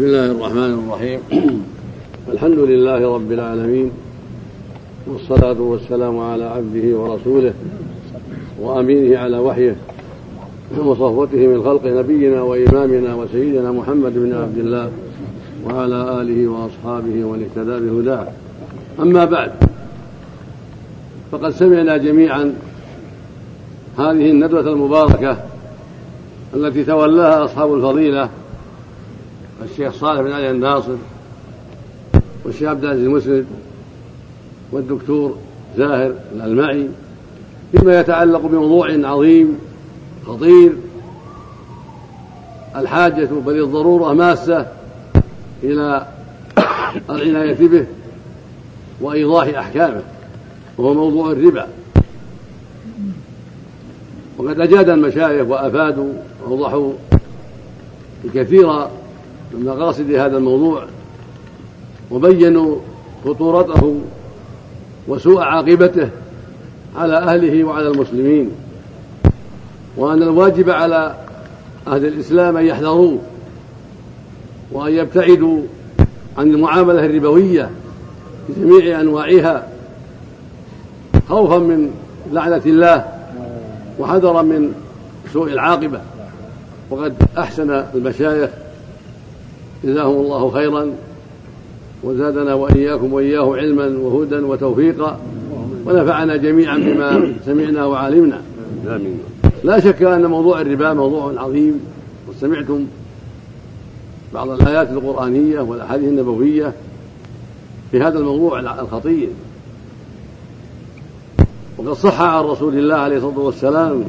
بسم الله الرحمن الرحيم. الحمد لله رب العالمين والصلاة والسلام على عبده ورسوله وأمينه على وحيه وصفوته من خلق نبينا وإمامنا وسيدنا محمد بن عبد الله وعلى آله وأصحابه ومن اهتدى بهداه. أما بعد فقد سمعنا جميعا هذه الندوة المباركة التي تولاها أصحاب الفضيلة الشيخ صالح بن علي الناصر والشيخ عبد العزيز المسند والدكتور زاهر الألمعي فيما يتعلق بموضوع عظيم خطير الحاجة بل الضرورة ماسة إلى العناية به وإيضاح أحكامه وهو موضوع الربا. وقد أجاد المشايخ وأفادوا وأوضحوا الكثير من مقاصد هذا الموضوع وبينوا خطورته وسوء عاقبته على أهله وعلى المسلمين وأن الواجب على أهل الإسلام أن يحذروه وأن يبتعدوا عن المعاملة الربوية بجميع أنواعها خوفا من لعنة الله وحذرا من سوء العاقبة. وقد أحسن المشايخ جزاهم الله خيرا وزادنا وإياكم وإياه علما وهدى وتوفيقا ونفعنا جميعا بما سمعنا وعلمنا. آمين. لا شك أن موضوع الربا موضوع عظيم وسمعتم بعض الآيات القرآنية والأحاديث النبوية في هذا الموضوع الخطير. وقد صح عن رسول الله عليه الصلاة والسلام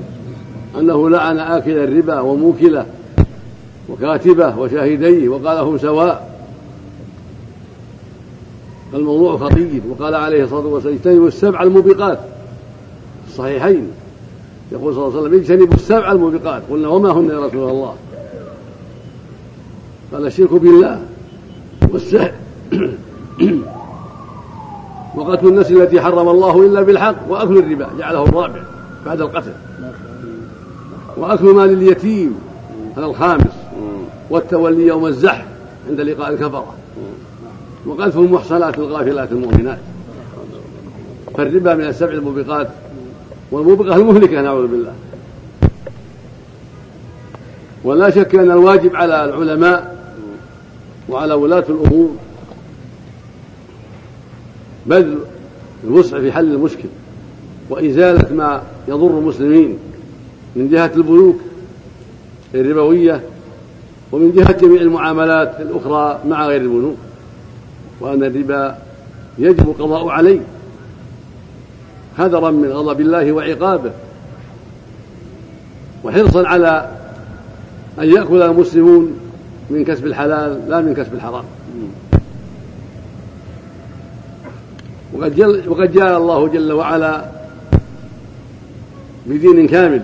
أنه لعن آكل الربا وموكله وكاتبه وشاهديه وقال هم سواء. الموضوع خطير. وقال عليه الصلاة والسلام اجتنبوا السبع الموبقات. الصحيحين يقول صلى الله عليه وسلم اجتنبوا السبع الموبقات. قلنا وما هن يا رسول الله؟ قال الشرك بالله والسحر. وقتل النفس التي حرم الله إلا بالحق وأكل الربا. جعله الرابع بعد القتل. وأكل مال اليتيم هذا الخامس. والتولي يوم الزحف عند لقاء الكفرة. وقذف المحصنات الغافلات المؤمنات. فالربا من السبع الموبقات والموبقة المهلكة نعوذ بالله. ولا شك أن الواجب على العلماء وعلى ولاة الأمور بذل الوسع في حل المشكل وإزالة ما يضر المسلمين من جهة البنوك الربوية ومن جهة جميع المعاملات الأخرى مع غير البنوك وأن الربا يجب القضاء عليه. حذرا من غضب الله وعقابه. وحرصا على أن يأكل المسلمون من كسب الحلال لا من كسب الحرام. وقد, جل وقد جاء الله جل وعلا بدين كامل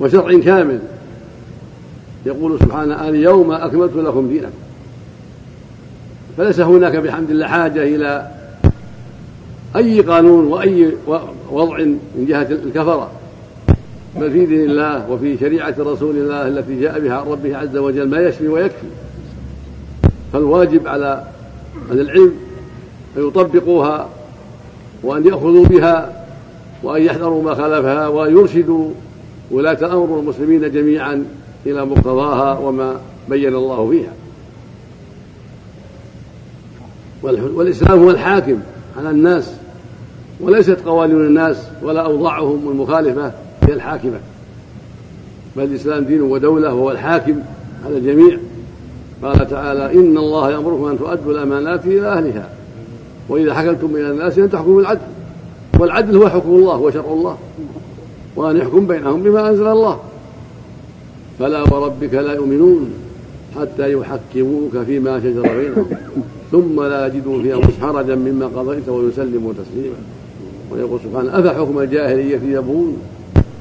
وشرع كامل يقول سبحانه اليوم أكملت لكم دينكم. فليس هناك بحمد الله حاجة إلى أي قانون وأي وضع من جهة الكفرة. بل في دين الله وفي شريعة رسول الله التي جاء بها عن ربه عز وجل ما يشفي ويكفي. فالواجب على أهل العلم أن يطبقوها وأن يأخذوا بها وأن يحذروا ما خالفها وأن يرشدوا ولاة أمر المسلمين جميعا. إلى مقتضاها وما بين الله فيها. والإسلام هو الحاكم على الناس وليست قوانين الناس ولا أوضاعهم المخالفة هي الحاكمة. بل الإسلام دين ودولة وهو الحاكم على الجميع. قال تعالى إن الله يأمركم أن تؤدوا الأمانات إلى أهلها وإذا حكمتم إلى الناس أن تحكموا بالعدل. والعدل هو حكم الله وشرع الله وأن يحكم بينهم بما أنزل الله. فلا وربك لا يؤمنون حتى يحكموك فيما شجر بينهم. ثم لا يجدوا في أنفسهم حرجا مما قضيت ويسلموا تسليما. ويقول سبحانه أفحكم الجاهلية يبغون؟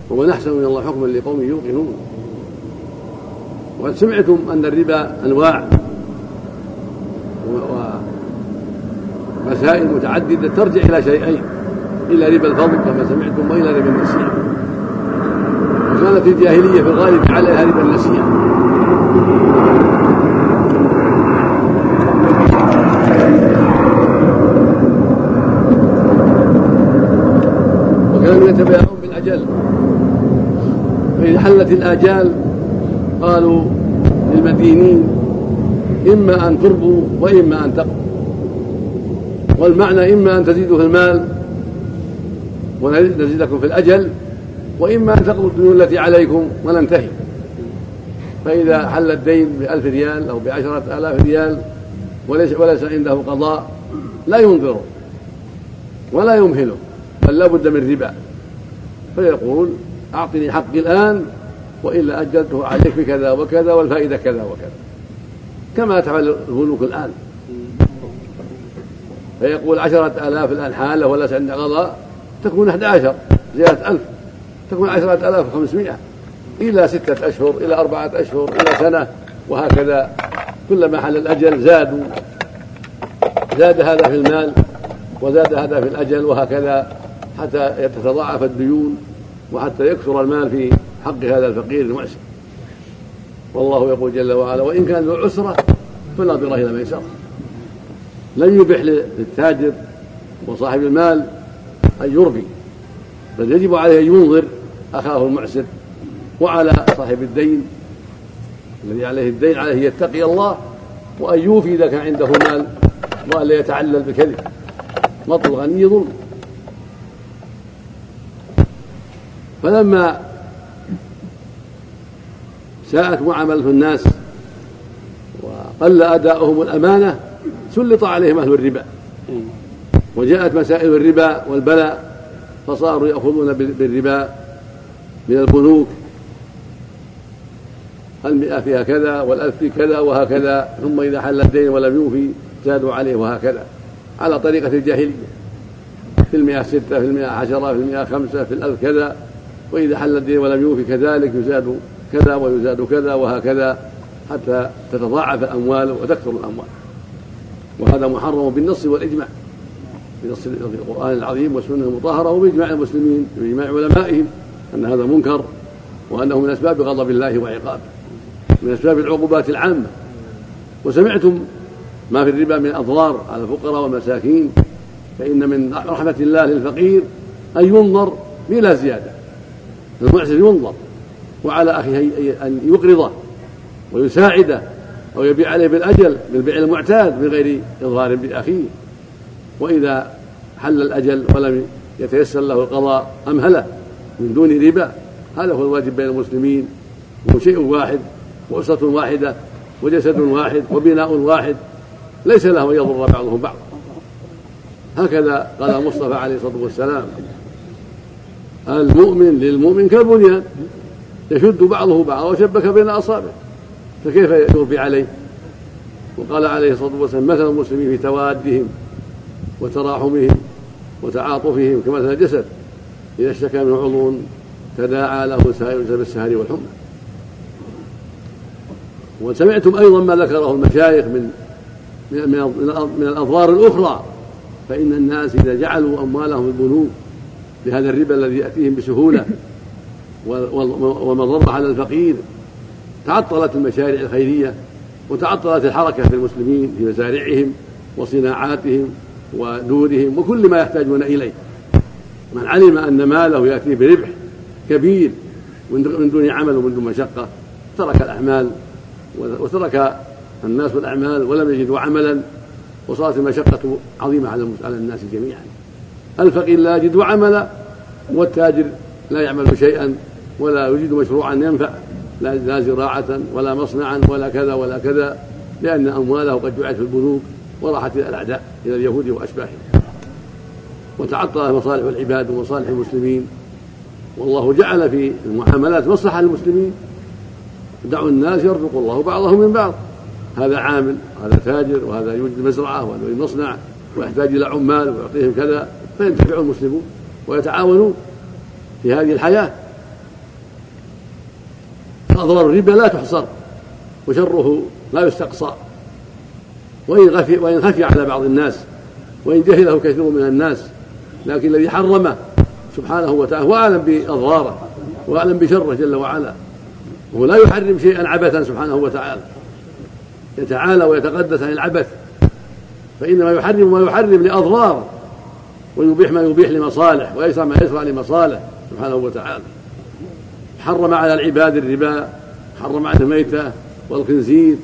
ومن أحسن من الله حكما لقوم يوقنون. وقد سمعتم أن الربا أنواع ومسائل متعددة ترجع إلى شيئين إلى ربا الفضل كما سمعتم وإلى ربا النسيئة كانت الجاهلية في الغالب على هذه النسيان وكانوا يتباهون بالأجل. فإذا حلت الآجال قالوا للمدينين إما أن تربوا وإما أن تقوا. والمعنى إما أن تزيدوا في المال ونزيدكم في الأجل وإما أن تقضوا الديون التي عليكم وننتهي. فإذا حل الدين بألف ريال أو بعشرة آلاف ريال وليس, وليس عنده قضاء لا ينظره ولا يمهله بل لا بد من ربا. فيقول أعطني حقي الآن وإلا أجلته عليك بكذا وكذا والفائدة كذا وكذا. كما تفعل البنوك الآن. فيقول عشرة آلاف الآن حالة وليس عند قضاء تكون أحد عشر زيادة ألف. تكون عشرة آلاف وخمسمائة. إلى ستة أشهر إلى أربعة أشهر إلى سنة وهكذا. كلما حل الأجل زادوا. زاد هذا في المال وزاد هذا في الأجل وهكذا حتى تتضاعف الديون وحتى يكثر المال في حق هذا الفقير المعسر. والله يقول جل وعلا وإن كان ذو عسرة فناظرة إلى ميسرة. لم يبح للتاجر وصاحب المال أن يربي بل يجب عليه أن ينظر أخاه المعسر وعلى صاحب الدين الذي عليه الدين عليه يتقي الله وأن يوفي إذا كان عنده مال وألا يتعلل بكذب. مطل الغني ظلم فلما ساءت معاملة الناس وقل أداؤهم الأمانة سلط عليهم أهل الربا. وجاءت مسائل الربا والبلاء فصاروا يأخذون بالربا. من البنوك. المئة فيها كذا والألف كذا وهكذا ثم إذا حل الدين ولم يوفي زادوا عليه وهكذا. على طريقة الجاهلية. في المئة ستة في المئة عشرة في المئة خمسة في الألف كذا. وإذا حل الدين ولم يوفي كذلك يزاد كذا ويزاد كذا وهكذا حتى تتضاعف الأموال وتكثر الأموال. وهذا محرم بالنص والإجماع. بنص القرآن العظيم والسنة المطهرة وبإجماع المسلمين بإجماع علمائهم. أن هذا منكر وأنه من أسباب غضب الله وعقابه من أسباب العقوبات العامة. وسمعتم ما في الربا من أضرار على الفقراء والمساكين فإن من رحمة الله للفقير أن ينظر بلا زيادة المعسر ينظر وعلى أخيه أن يقرضه ويساعده أو يبيع عليه بالأجل بالبيع المعتاد من غير إضرار بأخيه. وإذا حل الأجل ولم يتيسر له القضاء أمهله من دون ربا. هذا هو الواجب بين المسلمين. هو شيء واحد وأسرة واحدة وجسد واحد وبناء واحد. ليس له أن يضر بعضهم بعضا هكذا قال المصطفى عليه الصلاة والسلام المؤمن للمؤمن كالبنيان. يشد بعضه بعضا وشبك بين أصابعه. فكيف يربي عليه وقال عليه الصلاة والسلام مثل المسلمين في توادهم وتراحمهم وتعاطفهم كمثل الجسد. إذا اشتكى من عضو تداعى له سائر السهر والحمى. وسمعتم أيضا ما ذكره المشايخ من من الأضرار الأخرى فإن الناس إذا جعلوا أموالهم البنوك بهذا الربا الذي يأتيهم بسهولة والمضرة على الفقير تعطلت المشاريع الخيرية وتعطلت الحركة في المسلمين في مزارعهم وصناعاتهم ودورهم وكل ما يحتاجون إليه. من علم أن ماله يأتيه بربح كبير من دون عمل ومن دون مشقة ترك الأعمال وترك الناس الأعمال ولم يجدوا عملا وصارت المشقة عظيمة على على الناس جميعا. الفقير لا يجد عملا والتاجر لا يعمل شيئا ولا يجد مشروعا ينفع لا زراعة ولا مصنعا ولا كذا ولا كذا لأن أمواله قد جعلت في البنوك وراحت إلى الأعداء إلى اليهود وأشباههم. وتعطلت مصالح العباد ومصالح المسلمين. والله جعل في المعاملات مصلحة للمسلمين. دعوا الناس يرزق الله بعضهم من بعض. هذا عامل وهذا تاجر وهذا يوجد مزرعة وهذا يوجد مصنع ويحتاج إلى عمال ويعطيهم كذا. فينتفع المسلمون ويتعاونون في هذه الحياة. أضرار الربا لا تحصر وشره لا يستقصى. وإن خفي وإن خفي على بعض الناس وإن جهله كثير من الناس لكن الذي حرمه سبحانه وتعالى هو أعلم بأضراره وأعلم بشره جل وعلا. وهو لا يحرم شيئا عبثا سبحانه وتعالى. يتعالى ويتقدس عن العبث. فإنما يحرم ما يحرم لأضرار ويبيح ما يبيح لمصالح ويسرى ما يسرى لمصالح سبحانه وتعالى. حرم على العباد الربا حرم على الميتة والخنزير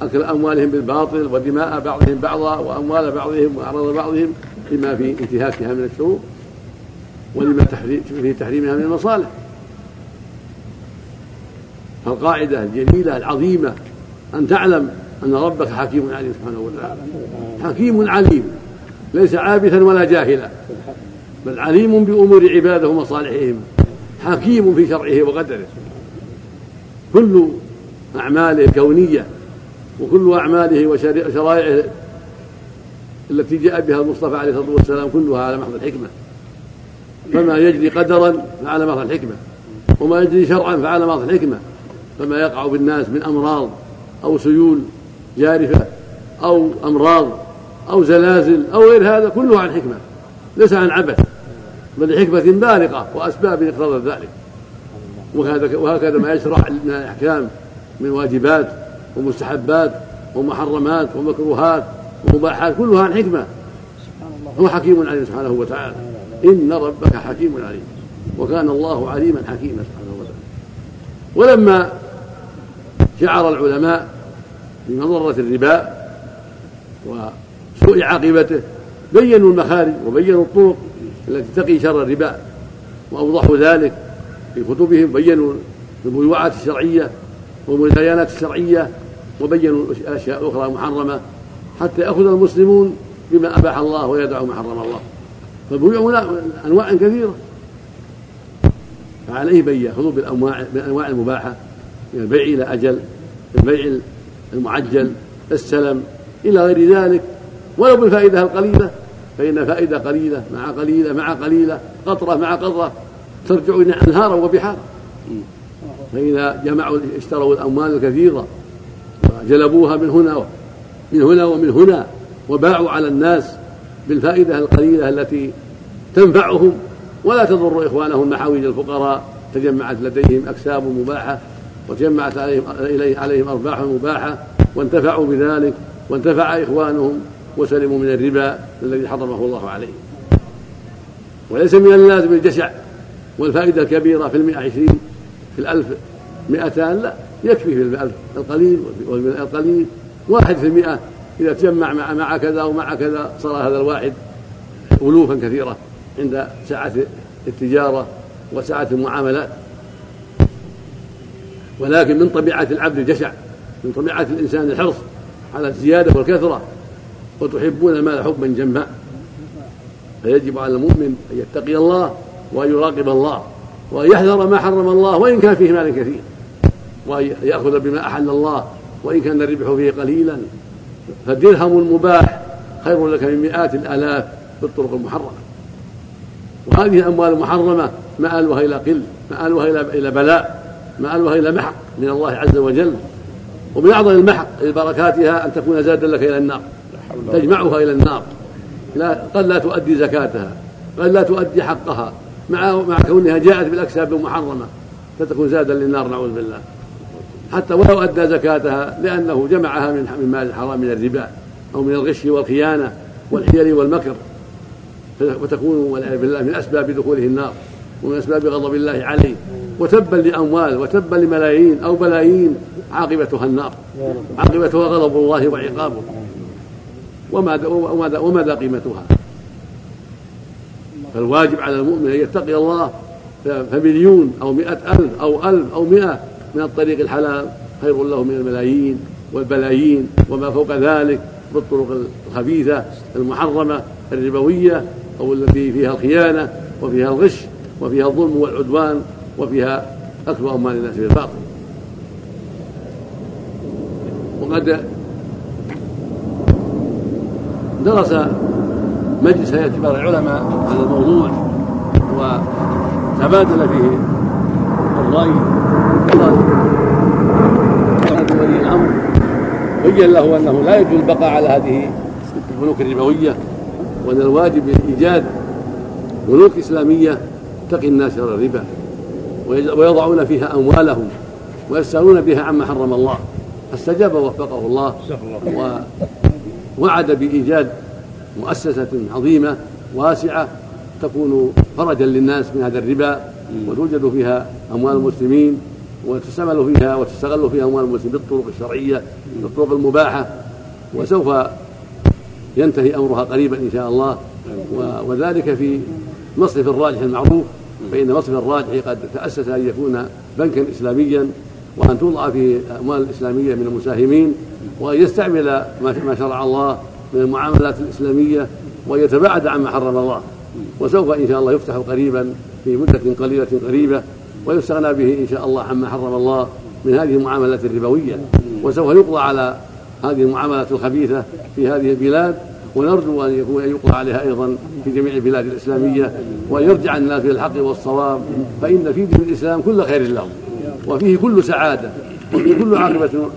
وأكل أموالهم بالباطل ودماء بعضهم بعضا وأموال بعضهم وأعراض بعضهم لما في انتهاكها من الشرور ولما في تحريمها من المصالح. فالقاعدة الجليلة العظيمة أن تعلم أن ربك حكيم عليم سبحانه وتعالى. حكيم عليم. ليس عابثا ولا جاهلا بل عليم بأمور عباده ومصالحهم. حكيم في شرعه وقدره. كل أعماله الكونية وكل أعماله وشرائعه التي جاء بها المصطفى عليه الصلاة والسلام كلها على محض الحكمة. فما يجري قدرا فعلى محض الحكمة. وما يجري شرعا فعلى محض الحكمة. فما يقع بالناس من أمراض أو سيول جارفة أو أمراض أو زلازل أو غير هذا كله عن حكمة. ليس عن عبث بل حكمة بالغة وأسباب اقتضت ذلك. وهكذا ما يشرع من الأحكام من واجبات ومستحبات ومحرمات ومكروهات ومباحات كلها عن حكمة. هو حكيم عليم سبحانه وتعالى. إن ربك حكيم عليم. وكان الله عليما حكيما سبحانه وتعالى. ولما شعر العلماء بمضرة الربا وسوء عاقبته بينوا المخارج وبينوا الطرق التي تقي شر الربا وأوضحوا ذلك في كتبهم بينوا البيوعات الشرعية والمزاينات الشرعية وبينوا أشياء أخرى محرمة حتى يأخذ المسلمون بما أباح الله ويدع ما حرم الله. فالبيوع أنواع كثيرة. فعليه بين يأخذوا بالأنواع بالأنواع المباحة من البيع إلى أجل البيع المعجل السلم إلى غير ذلك. ولو بالفائدة القليلة فإن فائدة قليلة مع قليلة مع قليلة قطرة مع قطرة ترجع إلى أنهارا وبحارا. فإذا جمعوا اشتروا الأموال الكثيرة وجلبوها من هنا من هنا ومن هنا وباعوا على الناس بالفائدة القليلة التي تنفعهم ولا تضر إخوانهم محاويج الفقراء. تجمعت لديهم أكساب مباحة وتجمعت عليهم عليهم أرباح مباحة وانتفعوا بذلك وانتفع إخوانهم وسلموا من الربا الذي حرمه الله عليهم. وليس من اللازم الجشع والفائدة الكبيرة في المئة عشرين في الألف مئتان لا. يكفي في الألف القليل القليل. واحد في المئة إذا تجمع مع مع كذا ومع كذا صار هذا الواحد ألوفا كثيرة عند سعة التجارة وسعة المعاملات ولكن من طبيعة العبد الجشع من طبيعة الإنسان الحرص على الزيادة والكثرة وتحبون المال حبا جما فيجب على المؤمن أن يتقي الله وأن يراقب الله وأن يحذر ما حرم الله وإن كان فيه مال كثير. وأن يأخذ بما أحل الله وإن كان الربح فيه قليلا. فالدرهم المباح خير لك من مئات الآلاف بالطرق المحرمة. وهذه الأموال المحرمة مآلها إلى قل مآلها إلى بلاء مآلها إلى محق من الله عز وجل. ومن أعظم المحق لبركاتها أن تكون زادا لك إلى النار تجمعها إلى النار. لا قد لا تؤدي زكاتها قد لا تؤدي حقها. مع مع كونها جاءت بالأكساب المحرمة فتكون زادا للنار نعوذ بالله. حتى ولو أدى زكاتها لأنه جمعها من من مال الحرام من الربا أو من الغش والخيانة والحيل والمكر. وتكون والعياذ بالله من أسباب دخوله النار ومن أسباب غضب الله عليه. وتبا لأموال وتبا لملايين أو بلايين عاقبتها النار. عاقبتها غضب الله وعقابه. وما وما وماذا قيمتها. فالواجب على المؤمن أن يتقي الله فمليون أو مئة ألف أو ألف أو مئة من الطريق الحلال خير له من الملايين والبلايين وما فوق ذلك بالطرق الخبيثة المحرمة الربوية أو التي فيها الخيانة وفيها الغش وفيها الظلم والعدوان وفيها أكل أموال الناس بالباطل وقد درس مجلس هيئة كبار العلماء هذا الموضوع وتبادل فيه الرأي قال ولي الأمر بين له أنه لا يجوز البقاء على هذه البنوك الربوية وأن الواجب إيجاد بنوك إسلامية تقي الناس شر الربا ويضعون فيها أموالهم ويسألون بها عما حرم الله. فاستجاب ووفقه الله ووعد بإيجاد مؤسسة عظيمة واسعة تكون فرجا للناس من هذا الربا وتوجد فيها أموال المسلمين وتستعمل فيها وتستغل فيها أموال المسلمين بالطرق الشرعية بالطرق المباحة وسوف ينتهي أمرها قريبا إن شاء الله. وذلك في مصرف الراجح المعروف فإن مصرف الراجح قد تأسس أن يكون بنكا إسلاميا وأن توضع فيه أموال إسلامية من المساهمين وأن يستعمل ما شرع الله من المعاملات الإسلامية وأن يتباعد عما حرم الله. وسوف إن شاء الله يفتح قريبا في مدة قليلة قريبة. ويستغنى به إن شاء الله عما حرم الله من هذه المعاملات الربوية. وسوف يقضى على هذه المعاملات الخبيثة في هذه البلاد ونرجو أن يكون يقضى عليها أيضا في جميع البلاد الإسلامية وأن يرجع الناس إلى الحق والصواب. فإن في دين الإسلام كل خير لهم وفيه كل سعادة وفيه كل عاقبة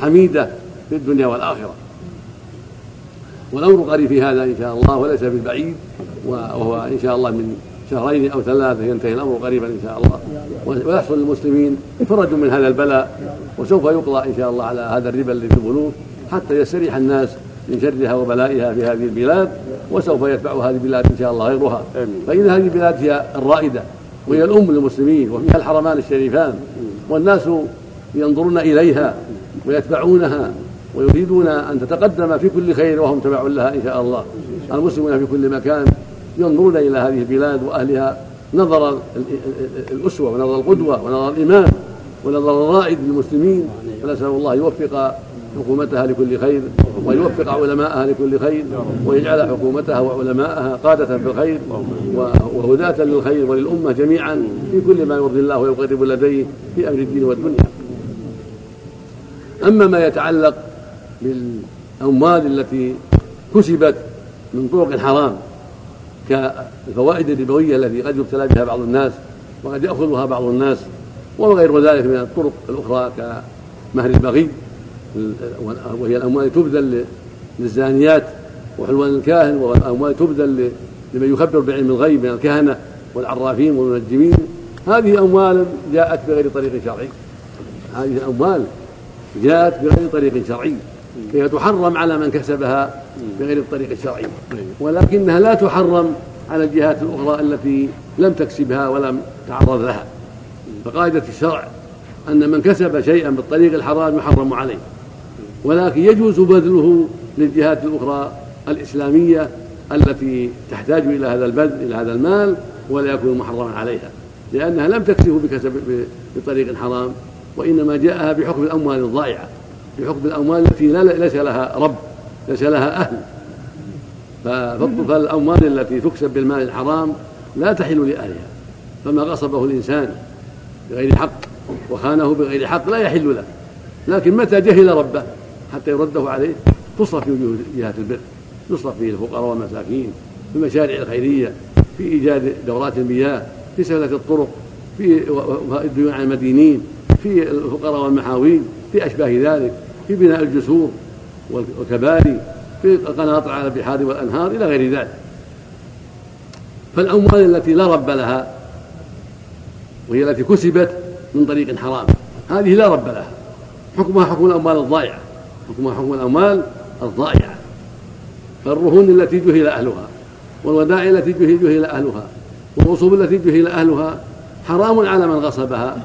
حميدة في الدنيا والآخرة. والأمر قريب في هذا إن شاء الله وليس بالبعيد وهو إن شاء الله من شهرين أو ثلاثة ينتهي الأمر قريبا إن شاء الله. ويحصل للمسلمين فرج من هذا البلاء وسوف يقضى إن شاء الله على هذا الربا الذي في البنوك حتى يستريح الناس من شرها وبلائها في هذه البلاد وسوف يتبع هذه البلاد إن شاء الله غيرها. فإن هذه البلاد هي الرائدة وهي الأم للمسلمين وفيها الحرمان الشريفان والناس ينظرون إليها ويتبعونها ويريدون أن تتقدم في كل خير وهم تبع لها إن شاء الله. المسلمون في كل مكان ينظرون إلى هذه البلاد وأهلها نظر الأسوة ونظر القدوة ونظر الامام ونظر الرائد للمسلمين. فنسال الله يوفق حكومتها لكل خير ويوفق علماءها لكل خير ويجعل حكومتها وعلماءها قادة في الخير وهداة للخير وللأمة جميعا في كل ما يرضي الله ويقرب لديه في أمر الدين والدنيا. أما ما يتعلق بالأموال التي كسبت من طرق حرام كالفوائد الربوية التي قد يبتلى بها بعض الناس وقد يأخذها بعض الناس وغير ذلك من الطرق الأخرى كمهر البغي وهي الأموال تبذل للزانيات وحلوان الكاهن والأموال تبذل لمن يخبر بعلم الغيب من الكهنة والعرافين والمنجمين. هذه أموال جاءت بغير طريق شرعي. هذه الأموال جاءت بغير طريق شرعي. فهي تحرم على من كسبها بغير الطريق الشرعي. ولكنها لا تحرم على الجهات الأخرى التي لم تكسبها ولم تعرض لها. فقاعدة الشرع أن من كسب شيئا بالطريق الحرام يحرم عليه. ولكن يجوز بذله للجهات الأخرى الإسلامية التي تحتاج إلى هذا البذل إلى هذا المال ولا يكون محرما عليها. لأنها لم تكسبه بكسب بطريق حرام وإنما جاءها بحكم الأموال الضائعة. بحكم الأموال التي ليس لها رب ليس لها أهل. فالأموال التي تكسب بالمال الحرام لا تحل لأهلها. فما غصبه الإنسان بغير حق وخانه بغير حق لا يحل له. لكن متى جهل ربه؟ حتى يرده عليه. تصرف في جهات البر. يصرف في الفقراء والمساكين في المشاريع الخيرية في إيجاد دورات المياه في سهلة الطرق في الديون عن المدينين في الفقراء والمحاويل في أشباه ذلك. في بناء الجسور والكباري في القناطر على البحار والأنهار إلى غير ذلك. فالأموال التي لا رب لها وهي التي كسبت من طريق حرام هذه لا رب لها. حكمها حكم الأموال الضائعة. حكمها حكم الأموال الضائعة. فالرهون التي جهل أهلها والودائع التي جهل أهلها والرسوم التي جهل أهلها حرام على من غصبها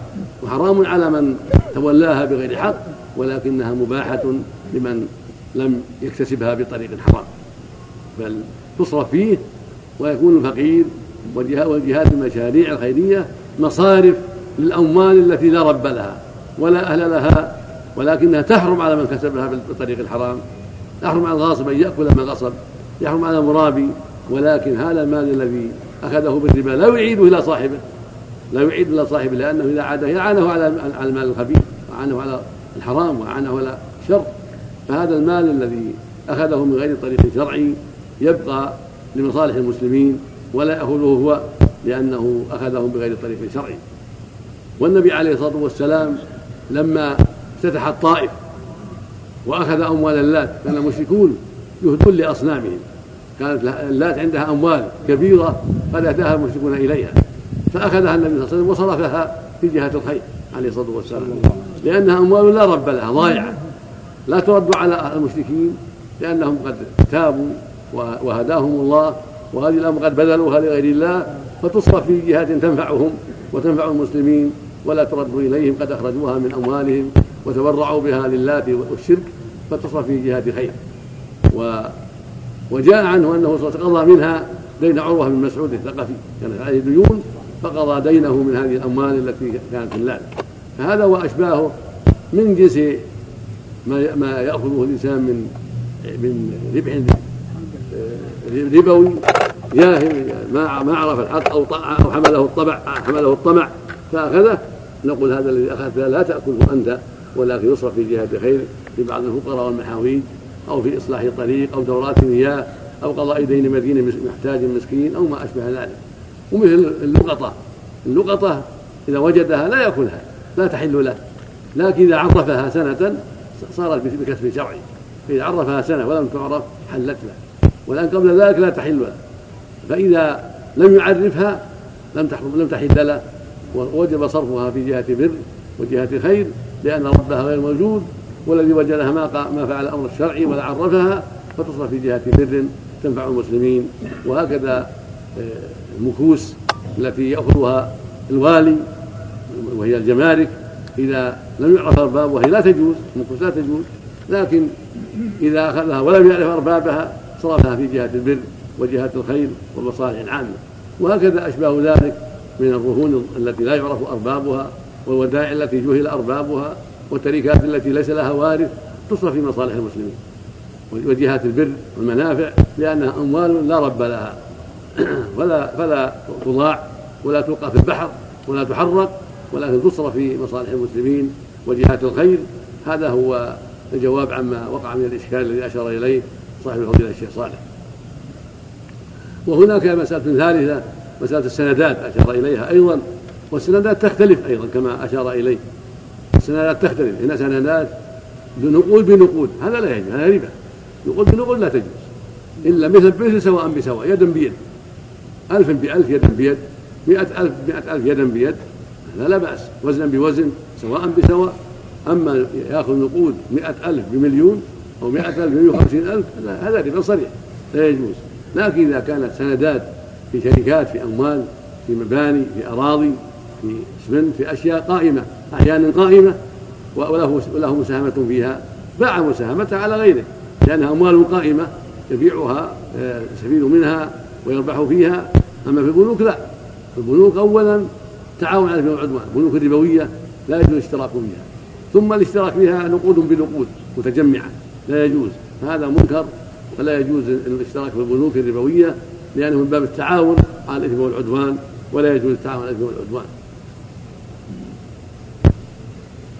وحرام على من تولاها بغير حق. ولكنها مباحة لمن لم يكتسبها بطريق حرام. بل تصرف فيه ويكون الفقير والجهات المشاريع الخيرية مصارف للأموال التي لا رب لها ولا أهل لها ولكنها تحرم على من كسبها بالطريق الحرام يحرم على الغاصب أن يأكل ما غصب يحرم على المرابي ولكن هذا المال الذي أخذه بالربا لا يعيده إلى صاحبه لا يعيد إلى صاحبه لأنه إذا عاده اعانه على المال الخبيث واعانه على الحرام واعانه على الشر فهذا المال الذي أخذه من غير طريق شرعي يبقى لمصالح المسلمين ولا يأخذه هو لأنه أخذه بغير طريق شرعي. والنبي عليه الصلاة والسلام لما افتتح الطائف وأخذ أموال اللات كان المشركون يهدون لأصنامهم. كانت اللات عندها أموال كبيرة قد أتاها المشركون إليها. فأخذها النبي صلى الله عليه وسلم وصرفها في جهة الخير عليه الصلاة والسلام. لأنها أموال لا رب لها ضائعه لا ترد على المشركين لأنهم قد تابوا وهداهم الله وهذه الأمر قد بذلوها لغير الله فتصرف في جهات تنفعهم وتنفع المسلمين ولا ترد إليهم قد أخرجوها من أموالهم وتبرعوا بها للات والشرك فتصرف في جهة خير. و وجاء عنه أنه صلى قضى منها دين عروة بن مسعود الثقفي كانت عليه ديون فقضى دينه من هذه الأموال التي كانت في اللات فهذا وأشباهه من جنس ما ما يأخذه الإنسان من من ربح ربوي جاهل ما ما عرف الحق أو أو حمله الطبع حمله الطمع فأخذه. نقول هذا الذي اخذته لا تأكله أنت ولكن يصرف في جهة خير لبعض الفقراء والمحاويج أو في إصلاح طريق أو دورات مياه أو قضاء دين مدين محتاج مسكين أو ما أشبه ذلك. ومثل اللقطة اللقطة إذا وجدها لا يأكلها. لا تحل له. لكن إذا عرفها سنة صارت بكسب شرعي. فإذا عرفها سنة ولم تعرف حلت له. والآن قبل ذلك لا تحل له. فإذا لم يعرفها لم تحرم لم تحل له. ووجب صرفها في جهة بر وجهة خير لأن ربها غير موجود والذي وجدها ما ما فعل الأمر الشرعي ولا عرفها فتصرف في جهة بر تنفع المسلمين. وهكذا آه، المكوس التي يأخذها الوالي وهي الجمارك إذا لم يعرف أرباب وهي لا تجوز المكوس لا تجوز لكن إذا أخذها ولم يعرف أربابها صرفها في جهة البر وجهات الخير والمصالح العامة. وهكذا أشباه ذلك من الرهون التي لا يعرف أربابها والودائع التي جهل أربابها والتركات التي ليس لها وارث تصرف في مصالح المسلمين. وجهات البر والمنافع لأنها أموال لا رب لها. فلا فلا تضاع ولا تلقى في البحر ولا تحرق ولكن تصرف في مصالح المسلمين وجهات الخير. هذا هو الجواب عما وقع من الإشكال الذي أشار إليه صاحب الفضيلة الشيخ صالح. وهناك مسألة ثالثة مسألة السندات أشار إليها أيضا والسندات تختلف أيضا كما أشار إليه. السندات تختلف هنا سندات بنقود بنقود هذا لا يجوز هذا ربا. نقود بنقود لا تجوز. إلا مثل بمثل سواء بسواء يدا بيد. ألف بألف يدا بيد. مئة ألف مئة ألف يدا بيد. هذا لا بأس وزنا بوزن سواء بسواء. أما يأخذ نقود مئة ألف بمليون أو مئة ألف بمئة وخمسين ألف هذا ربا صريح لا يجوز. لكن إذا كانت سندات في شركات في أموال في مباني في أراضي في اسمنت في أشياء قائمة أحيانا قائمة وله وله مساهمة فيها باع مساهمته على غيره لأنها أموال قائمة يبيعها آه، يستفيد منها ويربح فيها. أما في البنوك لا البنوك أولا تعاون على العدوان البنوك الربوية لا يجوز الاشتراك فيها ثم الاشتراك فيها نقود بنقود متجمعة لا يجوز. هذا منكر فلا يجوز الاشتراك في البنوك الربوية لأنه من باب التعاون على الإثم والعدوان ولا يجوز التعاون على الإثم والعدوان.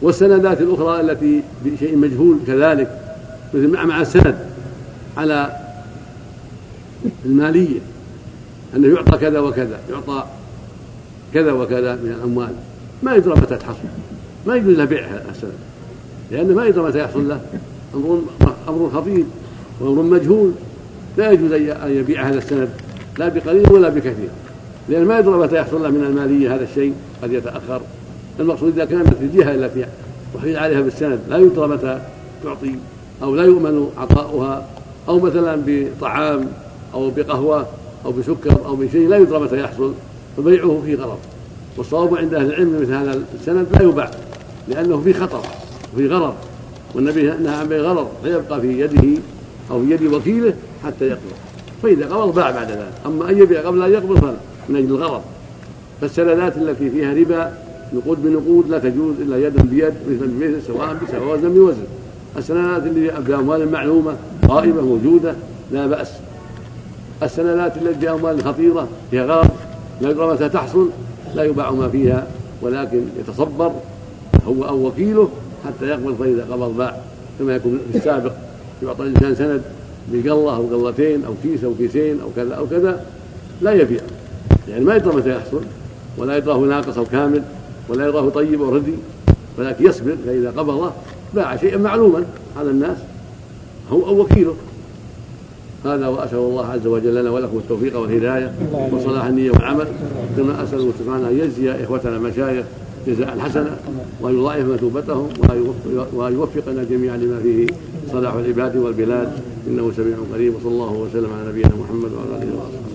والسندات الأخرى التي بشيء مجهول كذلك مثل مع السند على المالية أنه يعطى كذا وكذا يعطى كذا وكذا من الأموال. ما يدرى متى تحصل. ما يجوز له بيع السند لأنه ما يدرى متى يحصل له. أمر أمر خطير وامر مجهول. لا يجوز أن يبيع هذا السند لا بقليل ولا بكثير. لأن ما يدرى متى يحصل له من المالية هذا الشيء. قد يتأخر. المقصود إذا كانت الجهه التي وحيد عليها بالسند. لا يدرى متى تعطي أو لا يؤمن عطاؤها. أو مثلا بطعام أو بقهوة أو بسكر أو بشيء. لا يدرى متى يحصل. فبيعه فيه غرض. والصواب عند أهل العلم مثل هذا السند لا يباع لأنه في خطر وفي غرض والنبي نهى عن بيع غرض فيبقى في يده أو في يد وكيله حتى يقبض. فإذا قبض باع بعد ذلك. أما أن يبيع قبل أن يقبض فلا من أجل الغرض. فالسندات التي فيها ربا نقود بنقود لا تجوز إلا يدا بيد مثلا بمثل سواء بسواء وزنا بوزن. السندات اللي بأموال معلومة قائمة موجودة لا بأس. السندات التي بأموال خطيرة فيها غرض. متى تحصل لا يباع ما فيها ولكن يتصبر هو أو وكيله حتى يقبض فإذا قبض باع كما يكون في السابق. يعطى الإنسان سند بقلة أو قلتين أو كيس أو كيسين أو كذا أو كذا لا يبيع. يعني ما يدرى متى يحصل ولا يدراه ناقص أو كامل ولا يدراه طيب أو ردي ولكن يصبر فإذا قبضه باع شيئا معلوما على الناس هو أو وكيله. هذا وأسأل الله عز وجل لنا ولكم التوفيق والهداية وصلاح النيه والعمل. كما أسأل سبحانه أن يجزي إخوتنا المشايخ جزاء حسنا وأن يضاعف مثوبتهم وأن يوفقنا جميعا لما فيه صلاح العباد والبلاد. إنه سميع قريب. وصلى الله وسلم على نبينا محمد وعلى آله